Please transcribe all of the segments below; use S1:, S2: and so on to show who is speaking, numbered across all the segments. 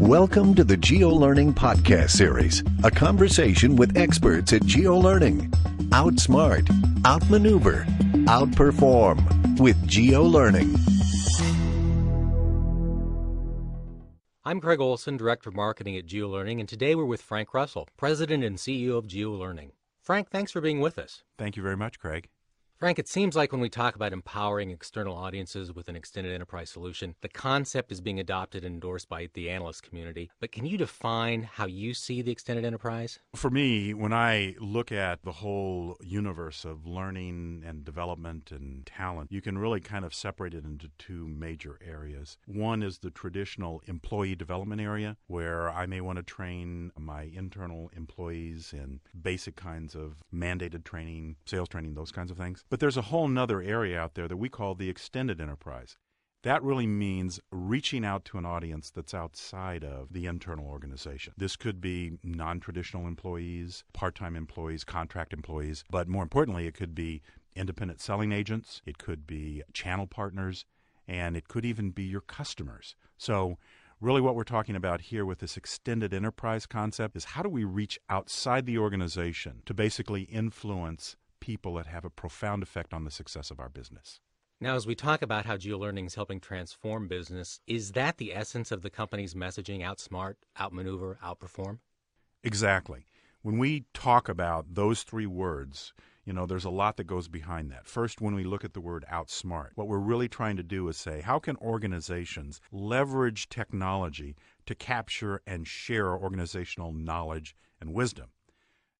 S1: Welcome to the GeoLearning Podcast Series, a conversation with experts at GeoLearning. Outsmart, outmaneuver, outperform with GeoLearning.
S2: I'm Craig Olson, Director of Marketing at GeoLearning, and today we're with Frank Russell, President and CEO of GeoLearning. Frank, thanks for being with us.
S3: Thank you very much, Craig.
S2: Frank, it seems like when we talk about empowering external audiences with an extended enterprise solution, the concept is being adopted and endorsed by the analyst community. But can you define how you see the extended enterprise?
S3: For me, when I look at the whole universe of learning and development and talent, you can really kind of separate it into two major areas. One is the traditional employee development area, where I may want to train my internal employees in basic kinds of mandated training, sales training, those kinds of things. But there's a whole nother area out there that we call the extended enterprise. That really means reaching out to an audience that's outside of the internal organization. This could be non traditional employees, part time employees, contract employees, but more importantly, it could be independent selling agents, it could be channel partners, and it could even be your customers. So, really, what we're talking about here with this extended enterprise concept is how do we reach outside the organization to basically influence people that have a profound effect on the success of our business.
S2: Now, as we talk about how GeoLearning is helping transform business, is that the essence of the company's messaging outsmart, outmaneuver, outperform?
S3: Exactly. When we talk about those three words, you know, there's a lot that goes behind that. First, when we look at the word outsmart, what we're really trying to do is say, how can organizations leverage technology to capture and share organizational knowledge and wisdom?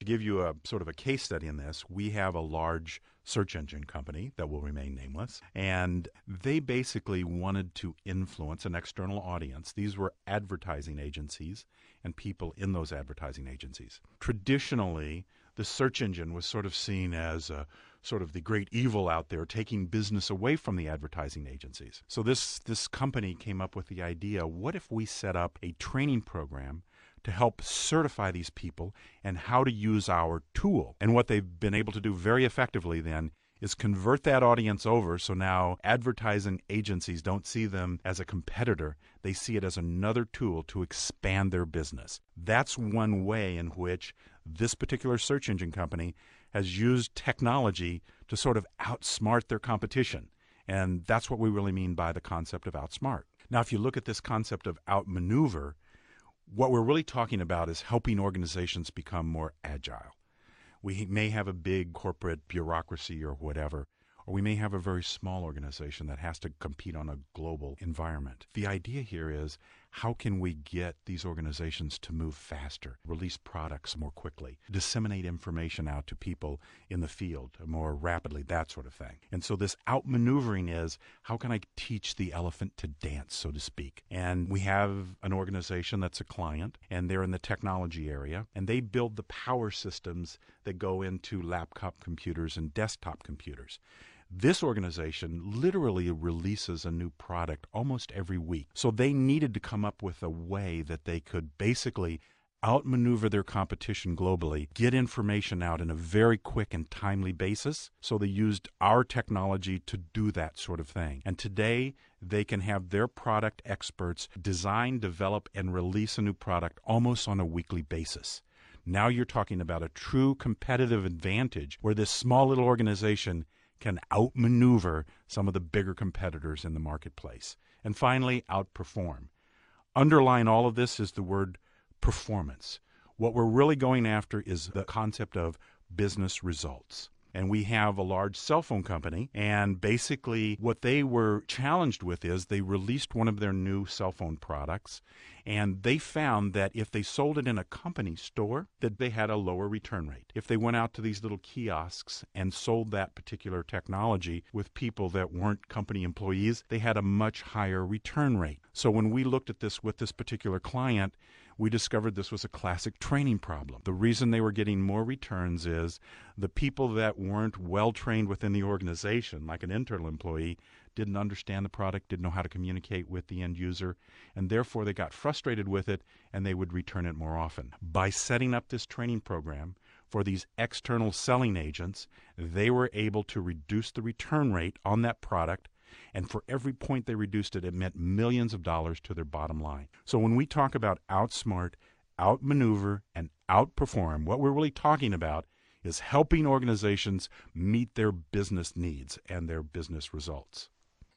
S3: To give you a sort of a case study in this, we have a large search engine company that will remain nameless, and they basically wanted to influence an external audience. These were advertising agencies and people in those advertising agencies. Traditionally, the search engine was sort of seen as a sort of the great evil out there taking business away from the advertising agencies. So this this company came up with the idea, what if we set up a training program to help certify these people and how to use our tool. And what they've been able to do very effectively then is convert that audience over so now advertising agencies don't see them as a competitor. They see it as another tool to expand their business. That's one way in which this particular search engine company has used technology to sort of outsmart their competition. And that's what we really mean by the concept of outsmart. Now, if you look at this concept of outmaneuver, what we're really talking about is helping organizations become more agile. We may have a big corporate bureaucracy or whatever, or we may have a very small organization that has to compete on a global environment. The idea here is how can we get these organizations to move faster, release products more quickly, disseminate information out to people in the field more rapidly, that sort of thing. And so this outmaneuvering is how can I teach the elephant to dance, so to speak? And we have an organization that's a client, and they're in the technology area, and they build the power systems that go into laptop computers and desktop computers. This organization literally releases a new product almost every week. So they needed to come up with a way that they could basically outmaneuver their competition globally, get information out in a very quick and timely basis. So they used our technology to do that sort of thing. And today, they can have their product experts design, develop, and release a new product almost on a weekly basis. Now you're talking about a true competitive advantage where this small little organization can outmaneuver some of the bigger competitors in the marketplace. And finally, outperform. Underlying all of this is the word performance. What we're really going after is the concept of business results and we have a large cell phone company. And basically, what they were challenged with is they released one of their new cell phone products, and they found that if they sold it in a company store, that they had a lower return rate. If they went out to these little kiosks and sold that particular technology with people that weren't company employees, they had a much higher return rate. So when we looked at this with this particular client, we discovered this was a classic training problem. The reason they were getting more returns is the people that weren't well trained within the organization, like an internal employee, didn't understand the product, didn't know how to communicate with the end user, and therefore they got frustrated with it and they would return it more often. By setting up this training program for these external selling agents, they were able to reduce the return rate on that product And for every point they reduced it, it meant millions of dollars to their bottom line. So when we talk about outsmart, outmaneuver, and outperform, what we're really talking about is helping organizations meet their business needs and their business results.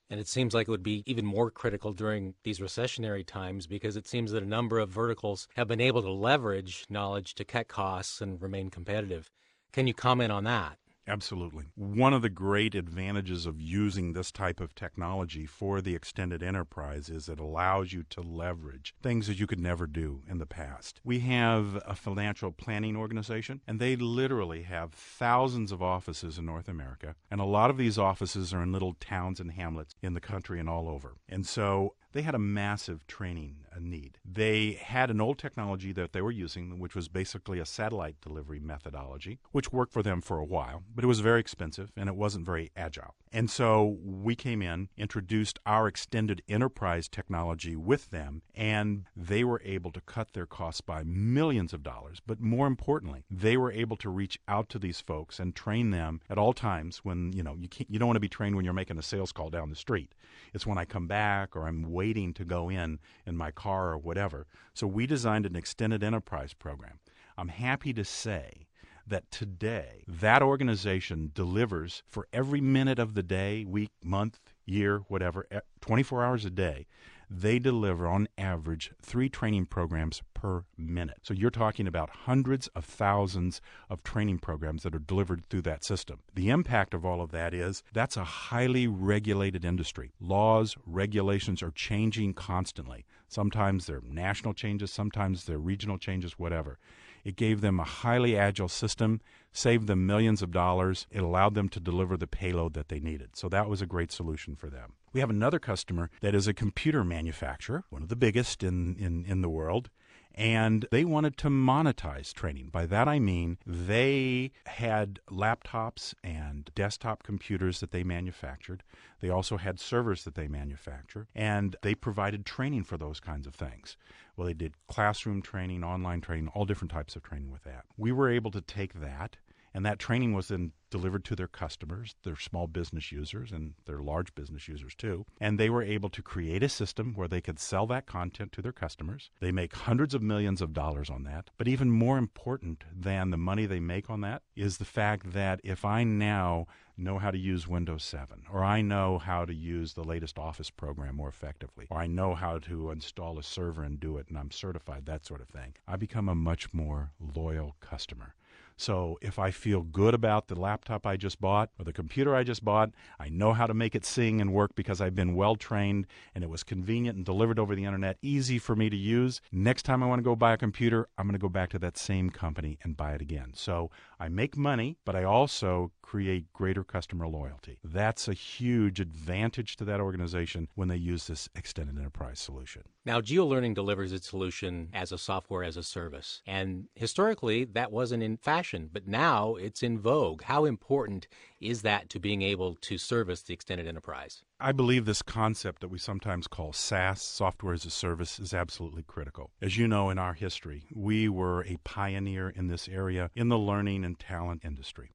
S2: And it seems like it would be even more critical during these recessionary times because it seems that a number of verticals have been able to leverage knowledge to cut costs and remain competitive. Can you comment on that?
S3: Absolutely. One of the great advantages of using this type of technology for the extended enterprise is it allows you to leverage things that you could never do in the past. We have a financial planning organization, and they literally have thousands of offices in North America. And a lot of these offices are in little towns and hamlets in the country and all over. And so they had a massive training uh, need. They had an old technology that they were using, which was basically a satellite delivery methodology, which worked for them for a while, but it was very expensive and it wasn't very agile. And so we came in, introduced our extended enterprise technology with them, and they were able to cut their costs by millions of dollars. But more importantly, they were able to reach out to these folks and train them at all times when, you know, you, can't, you don't want to be trained when you're making a sales call down the street. It's when I come back or I'm waiting to go in in my car or whatever. So we designed an extended enterprise program. I'm happy to say that today that organization delivers for every minute of the day, week, month, year, whatever, 24 hours a day, they deliver on average three training programs per minute. So you're talking about hundreds of thousands of training programs that are delivered through that system. The impact of all of that is that's a highly regulated industry. Laws, regulations are changing constantly. Sometimes they're national changes, sometimes they're regional changes, whatever. It gave them a highly agile system, saved them millions of dollars. It allowed them to deliver the payload that they needed. So that was a great solution for them. We have another customer that is a computer manufacturer, one of the biggest in, in, in the world and they wanted to monetize training. By that I mean they had laptops and desktop computers that they manufactured. They also had servers that they manufactured, and they provided training for those kinds of things. Well, they did classroom training, online training, all different types of training with that. We were able to take that, and that training was then delivered to their customers, their small business users, and their large business users too. And they were able to create a system where they could sell that content to their customers. They make hundreds of millions of dollars on that. But even more important than the money they make on that is the fact that if I now know how to use Windows 7, or I know how to use the latest Office program more effectively, or I know how to install a server and do it, and I'm certified, that sort of thing, I become a much more loyal customer. So if I feel good about the laptop I just bought or the computer I just bought, I know how to make it sing and work because I've been well trained and it was convenient and delivered over the internet, easy for me to use. Next time I want to go buy a computer, I'm going to go back to that same company and buy it again. So I make money, but I also create greater customer loyalty. That's a huge advantage to that organization when they use this extended enterprise solution.
S2: Now, GeoLearning delivers its solution as a software as a service. And historically, that wasn't in fashion, but now it's in vogue. How important is that to being able to service the extended enterprise?
S3: I believe this concept that we sometimes call SaaS, software as a service, is absolutely critical. As you know, in our history, we were a pioneer in this area in the learning and talent industry.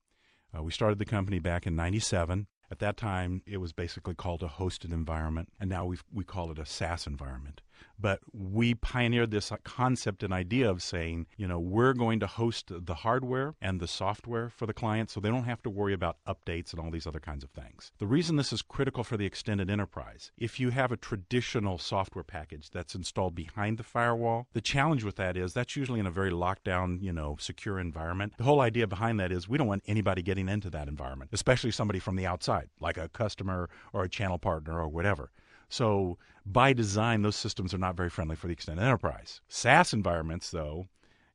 S3: Uh, we started the company back in 97. At that time, it was basically called a hosted environment, and now we we call it a SaaS environment. But we pioneered this concept and idea of saying, you know, we're going to host the hardware and the software for the client so they don't have to worry about updates and all these other kinds of things. The reason this is critical for the extended enterprise, if you have a traditional software package that's installed behind the firewall, the challenge with that is that's usually in a very locked down, you know, secure environment. The whole idea behind that is we don't want anybody getting into that environment, especially somebody from the outside, like a customer or a channel partner or whatever. So by design, those systems are not very friendly for the extended enterprise. SaaS environments, though,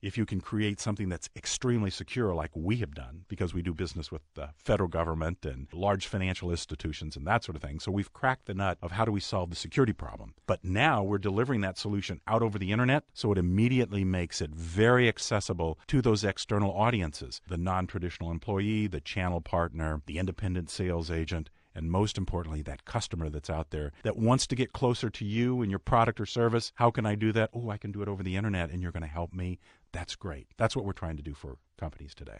S3: if you can create something that's extremely secure, like we have done, because we do business with the federal government and large financial institutions and that sort of thing. So we've cracked the nut of how do we solve the security problem. But now we're delivering that solution out over the internet, so it immediately makes it very accessible to those external audiences the non traditional employee, the channel partner, the independent sales agent and most importantly, that customer that's out there that wants to get closer to you and your product or service. How can I do that? Oh, I can do it over the internet and you're going to help me. That's great. That's what we're trying to do for companies today.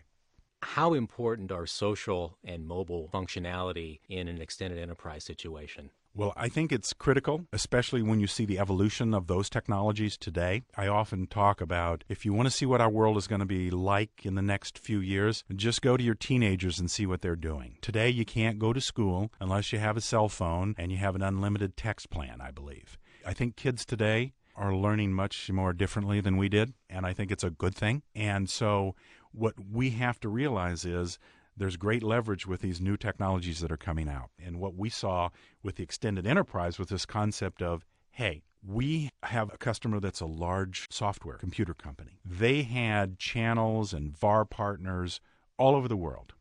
S2: How important are social and mobile functionality in an extended enterprise situation?
S3: Well, I think it's critical, especially when you see the evolution of those technologies today. I often talk about if you want to see what our world is going to be like in the next few years, just go to your teenagers and see what they're doing. Today, you can't go to school unless you have a cell phone and you have an unlimited text plan, I believe. I think kids today are learning much more differently than we did, and I think it's a good thing. And so, what we have to realize is there's great leverage with these new technologies that are coming out. And what we saw with the extended enterprise was this concept of, hey, we have a customer that's a large software computer company. They had channels and VAR partners all over the world.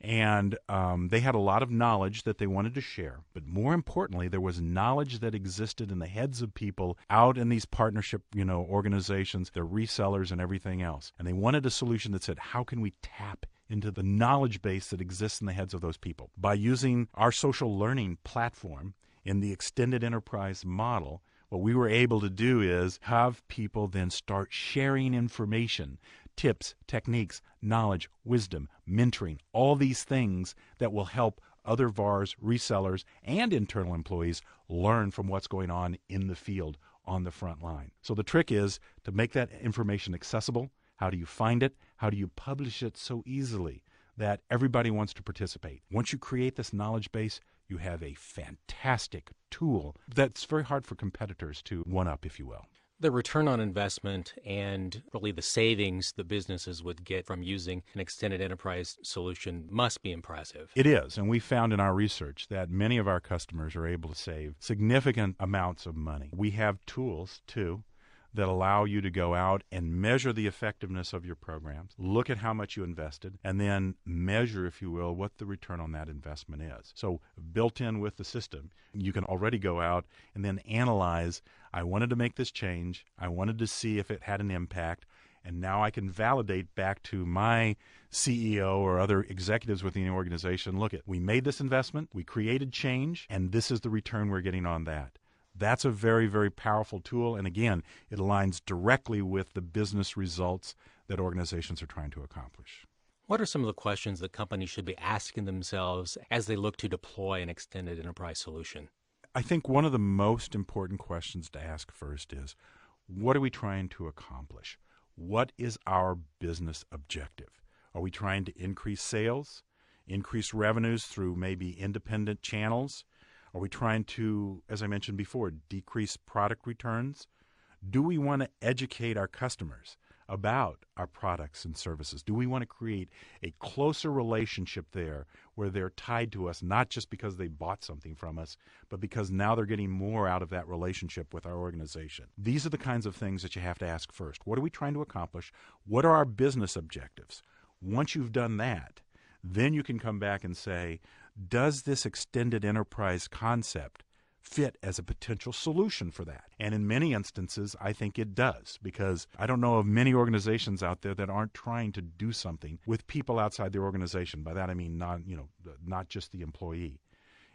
S3: And um, they had a lot of knowledge that they wanted to share. But more importantly, there was knowledge that existed in the heads of people out in these partnership, you know, organizations, their resellers and everything else. And they wanted a solution that said, how can we tap into the knowledge base that exists in the heads of those people. By using our social learning platform in the extended enterprise model, what we were able to do is have people then start sharing information, tips, techniques, knowledge, wisdom, mentoring, all these things that will help other VARs, resellers, and internal employees learn from what's going on in the field on the front line. So the trick is to make that information accessible. How do you find it? How do you publish it so easily that everybody wants to participate? Once you create this knowledge base, you have a fantastic tool that's very hard for competitors to one up, if you will.
S2: The return on investment and really the savings the businesses would get from using an extended enterprise solution must be impressive.
S3: It is. And we found in our research that many of our customers are able to save significant amounts of money. We have tools, too, that allow you to go out and measure the effectiveness of your programs, look at how much you invested, and then measure, if you will, what the return on that investment is. So, built in with the system, you can already go out and then analyze I wanted to make this change, I wanted to see if it had an impact. And now I can validate back to my CEO or other executives within the organization look at, we made this investment, we created change, and this is the return we're getting on that. That's a very, very powerful tool. And again, it aligns directly with the business results that organizations are trying to accomplish.
S2: What are some of the questions that companies should be asking themselves as they look to deploy an extended enterprise solution?
S3: I think one of the most important questions to ask first is what are we trying to accomplish? What is our business objective? Are we trying to increase sales, increase revenues through maybe independent channels? Are we trying to, as I mentioned before, decrease product returns? Do we want to educate our customers about our products and services? Do we want to create a closer relationship there where they're tied to us, not just because they bought something from us, but because now they're getting more out of that relationship with our organization? These are the kinds of things that you have to ask first. What are we trying to accomplish? What are our business objectives? Once you've done that, then you can come back and say, does this extended enterprise concept fit as a potential solution for that? And in many instances, I think it does because I don't know of many organizations out there that aren't trying to do something with people outside their organization. By that I mean not, you know, not just the employee.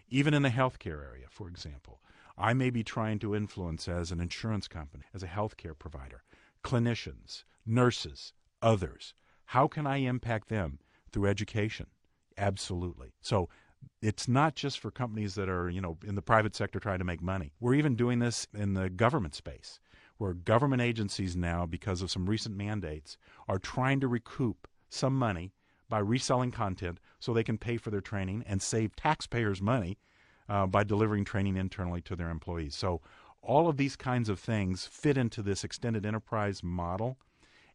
S3: Even in the healthcare area, for example, I may be trying to influence as an insurance company, as a healthcare provider, clinicians, nurses, others. How can I impact them through education? Absolutely. So it's not just for companies that are, you know, in the private sector trying to make money. We're even doing this in the government space, where government agencies now, because of some recent mandates, are trying to recoup some money by reselling content so they can pay for their training and save taxpayers money uh, by delivering training internally to their employees. So all of these kinds of things fit into this extended enterprise model.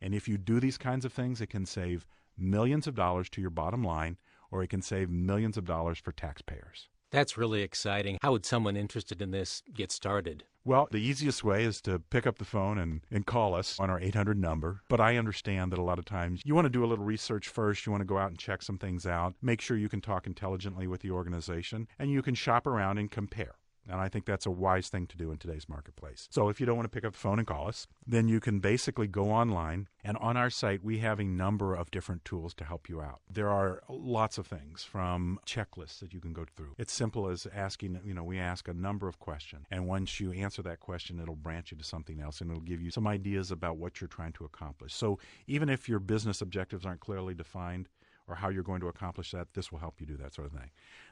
S3: And if you do these kinds of things, it can save millions of dollars to your bottom line or it can save millions of dollars for taxpayers.
S2: That's really exciting. How would someone interested in this get started?
S3: Well, the easiest way is to pick up the phone and, and call us on our 800 number. But I understand that a lot of times you want to do a little research first. You want to go out and check some things out, make sure you can talk intelligently with the organization, and you can shop around and compare. And I think that's a wise thing to do in today's marketplace. So if you don't want to pick up the phone and call us, then you can basically go online. And on our site, we have a number of different tools to help you out. There are lots of things from checklists that you can go through. It's simple as asking, you know, we ask a number of questions. And once you answer that question, it'll branch you to something else and it'll give you some ideas about what you're trying to accomplish. So even if your business objectives aren't clearly defined, or how you're going to accomplish that, this will help you do that sort of thing.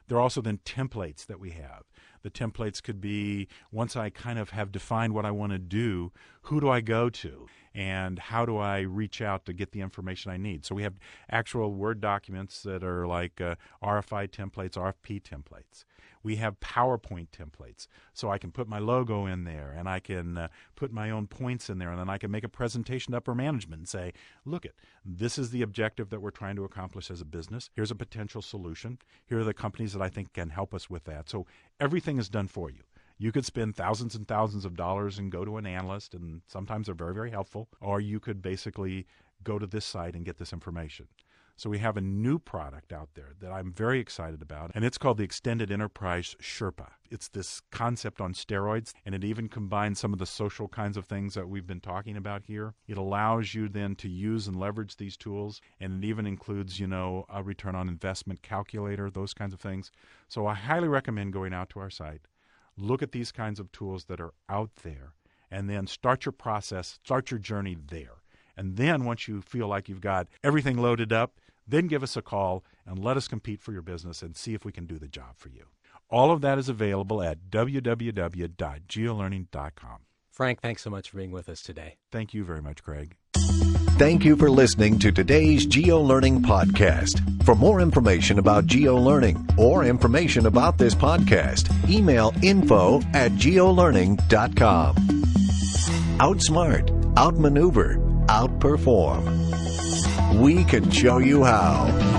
S3: There are also then templates that we have. The templates could be once I kind of have defined what I want to do, who do I go to? And how do I reach out to get the information I need? So we have actual Word documents that are like uh, RFI templates, RFP templates. We have PowerPoint templates, so I can put my logo in there and I can uh, put my own points in there, and then I can make a presentation to upper management and say, "Look, it this is the objective that we're trying to accomplish as a business. Here's a potential solution. Here are the companies that I think can help us with that." So everything is done for you. You could spend thousands and thousands of dollars and go to an analyst, and sometimes they're very, very helpful, or you could basically go to this site and get this information. So we have a new product out there that I'm very excited about, and it's called the Extended Enterprise Sherpa. It's this concept on steroids, and it even combines some of the social kinds of things that we've been talking about here. It allows you then to use and leverage these tools, and it even includes, you know, a return on investment calculator, those kinds of things. So I highly recommend going out to our site, look at these kinds of tools that are out there, and then start your process, start your journey there. And then once you feel like you've got everything loaded up, then give us a call and let us compete for your business and see if we can do the job for you. All of that is available at www.geolearning.com.
S2: Frank, thanks so much for being with us today.
S3: Thank you very much, Craig.
S1: Thank you for listening to today's GeoLearning podcast. For more information about GeoLearning or information about this podcast, email info at geolearning.com. Outsmart, outmaneuver, outperform we can show you how.